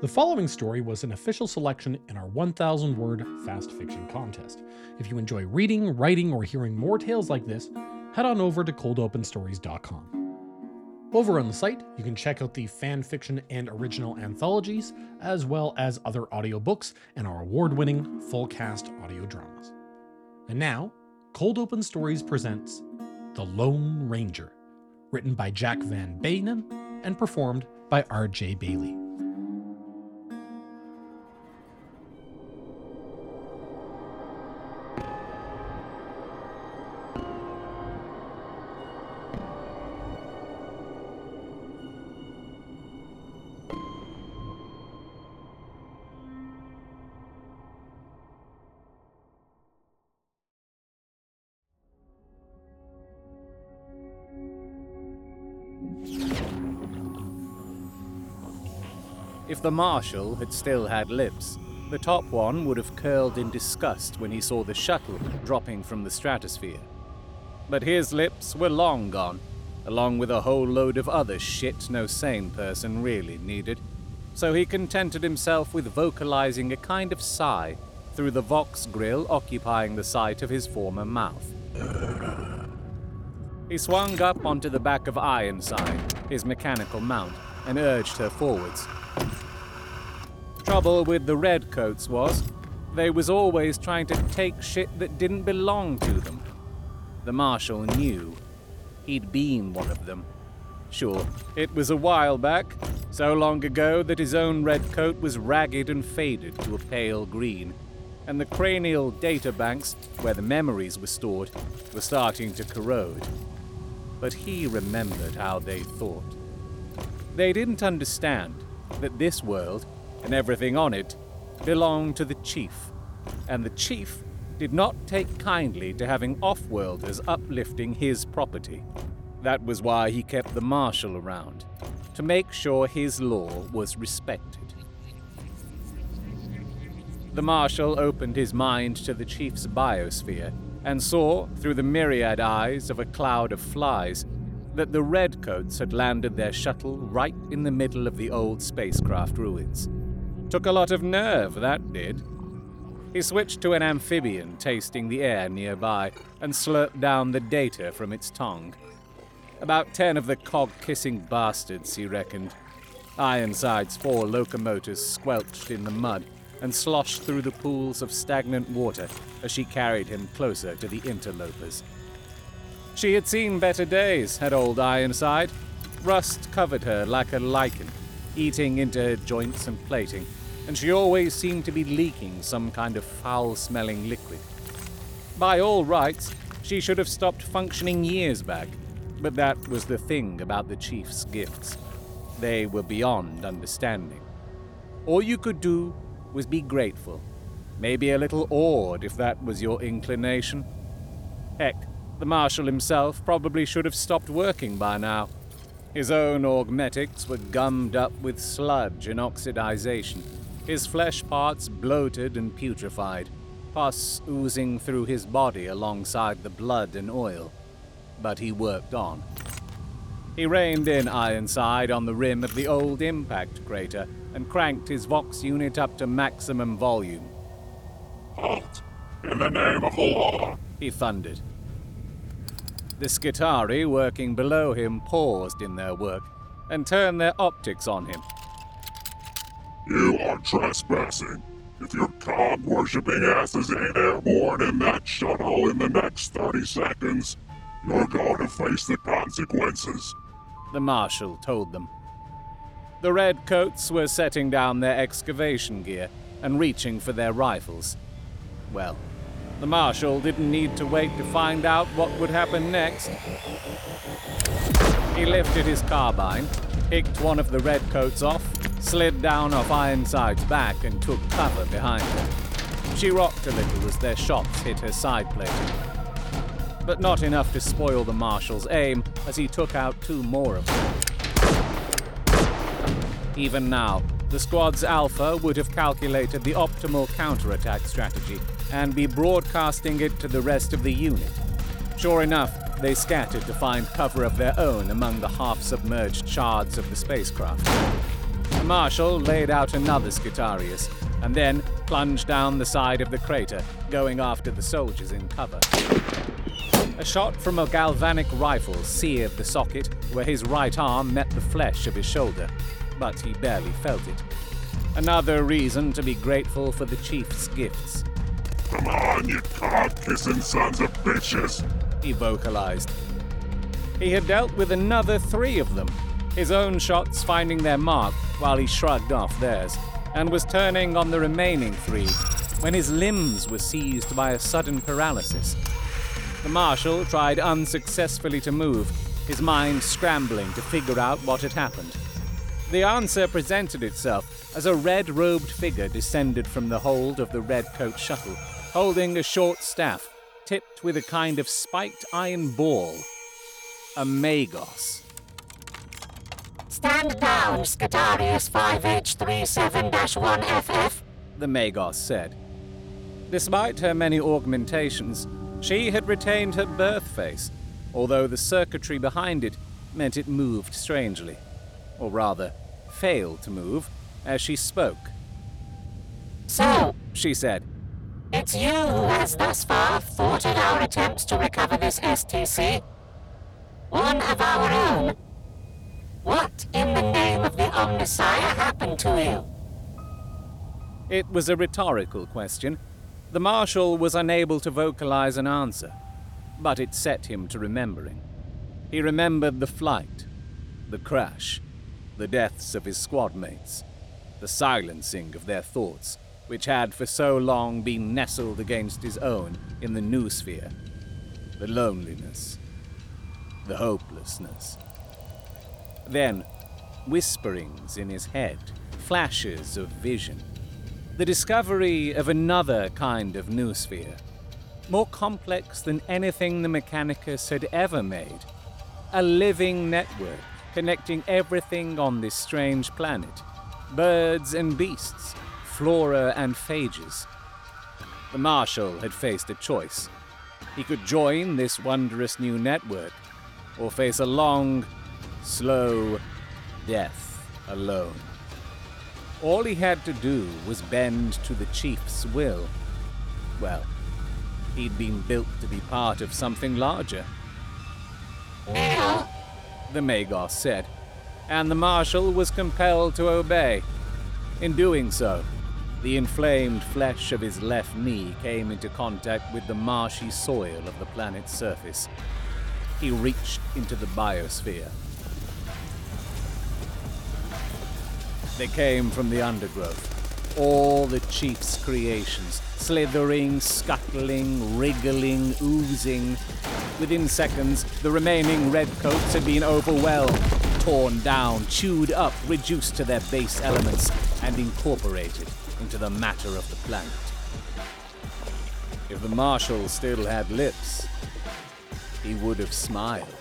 The following story was an official selection in our 1000 word fast fiction contest. If you enjoy reading, writing, or hearing more tales like this, head on over to coldopenstories.com. Over on the site, you can check out the fan fiction and original anthologies, as well as other audiobooks and our award winning full cast audio dramas. And now, Cold Open Stories presents The Lone Ranger, written by Jack Van Beynen and performed by R.J. Bayley. If the Marshal had still had lips, the top one would have curled in disgust when he saw the shuttle dropping from the stratosphere. But his lips were long gone, along with a whole load of other shit no sane person really needed, so he contented himself with vocalizing a kind of sigh through the Vox grill occupying the site of his former mouth. He swung up onto the back of Ironside, his mechanical mount, and urged her forwards. Trouble with the redcoats was, they was always trying to take shit that didn't belong to them. The marshal knew. He'd been one of them. Sure, it was a while back, so long ago that his own red coat was ragged and faded to a pale green, and the cranial data banks, where the memories were stored, were starting to corrode. But he remembered how they thought. They didn't understand that this world and everything on it belonged to the chief, and the chief did not take kindly to having off-worlders uplifting his property. That was why he kept the marshal around, to make sure his law was respected. The marshal opened his mind to the chief's biosphere and saw, through the myriad eyes of a cloud of flies, that the redcoats had landed their shuttle right in the middle of the old spacecraft ruins. Took a lot of nerve, that did. He switched to an amphibian tasting the air nearby and slurped down the data from its tongue. About ten of the cog kissing bastards, he reckoned. Ironside's four locomotors squelched in the mud and sloshed through the pools of stagnant water as she carried him closer to the interlopers. She had seen better days, had old Ironside. Rust covered her like a lichen, eating into her joints and plating, and she always seemed to be leaking some kind of foul smelling liquid. By all rights, she should have stopped functioning years back, but that was the thing about the chief's gifts. They were beyond understanding. All you could do was be grateful, maybe a little awed if that was your inclination. Heck, the Marshal himself probably should have stopped working by now. His own augmetics were gummed up with sludge and oxidization, his flesh parts bloated and putrefied, pus oozing through his body alongside the blood and oil. But he worked on. He reined in Ironside on the rim of the old impact crater and cranked his Vox unit up to maximum volume. Halt! In the name of the law! He thundered. The Skitarii working below him paused in their work and turned their optics on him. You are trespassing. If your cog worshipping asses ain't airborne in that shuttle in the next 30 seconds, you're going to face the consequences. The Marshal told them. The Redcoats were setting down their excavation gear and reaching for their rifles. Well, the Marshal didn't need to wait to find out what would happen next. He lifted his carbine, picked one of the Redcoats off, slid down off Ironside's back, and took cover behind her. She rocked a little as their shots hit her side plate. But not enough to spoil the Marshal's aim as he took out two more of them. Even now, the squad's Alpha would have calculated the optimal counterattack strategy and be broadcasting it to the rest of the unit. Sure enough, they scattered to find cover of their own among the half submerged shards of the spacecraft. The Marshal laid out another Skitarius, and then plunged down the side of the crater, going after the soldiers in cover. A shot from a galvanic rifle seared the socket where his right arm met the flesh of his shoulder, but he barely felt it. Another reason to be grateful for the chief's gifts, Come on, you cock-kissing sons of bitches! he vocalized. He had dealt with another three of them, his own shots finding their mark while he shrugged off theirs, and was turning on the remaining three when his limbs were seized by a sudden paralysis. The marshal tried unsuccessfully to move, his mind scrambling to figure out what had happened. The answer presented itself as a red robed figure descended from the hold of the red coat shuttle, holding a short staff tipped with a kind of spiked iron ball. A Magos. Stand down, Skitarius 5H37-1FF. the Magos said. Despite her many augmentations, she had retained her birth face, although the circuitry behind it meant it moved strangely. Or rather, failed to move as she spoke. So, She said, it's you who has thus far thwarted our attempts to recover this STC? One of our own. What in the name of the Omnissiah happened to you? It was a rhetorical question. The Marshal was unable to vocalize an answer, but it set him to remembering. He remembered the flight, the crash, the deaths of his squad mates, the silencing of their thoughts, which had for so long been nestled against his own in the noosphere, the loneliness, the hopelessness. Then, whisperings in his head, flashes of vision the discovery of another kind of noosphere, more complex than anything the Mechanicus had ever made. A living network connecting everything on this strange planet birds and beasts, flora and phages. The Marshal had faced a choice. He could join this wondrous new network, or face a long, slow death alone. All he had to do was bend to the chief's will. Well, he'd been built to be part of something larger, the Magos said, and the marshal was compelled to obey. In doing so, the inflamed flesh of his left knee came into contact with the marshy soil of the planet's surface. He reached into the biosphere. They came from the undergrowth. All the chief's creations, slithering, scuttling, wriggling, oozing. Within seconds, the remaining redcoats had been overwhelmed, torn down, chewed up, reduced to their base elements, and incorporated into the matter of the planet. If the marshal still had lips, he would have smiled.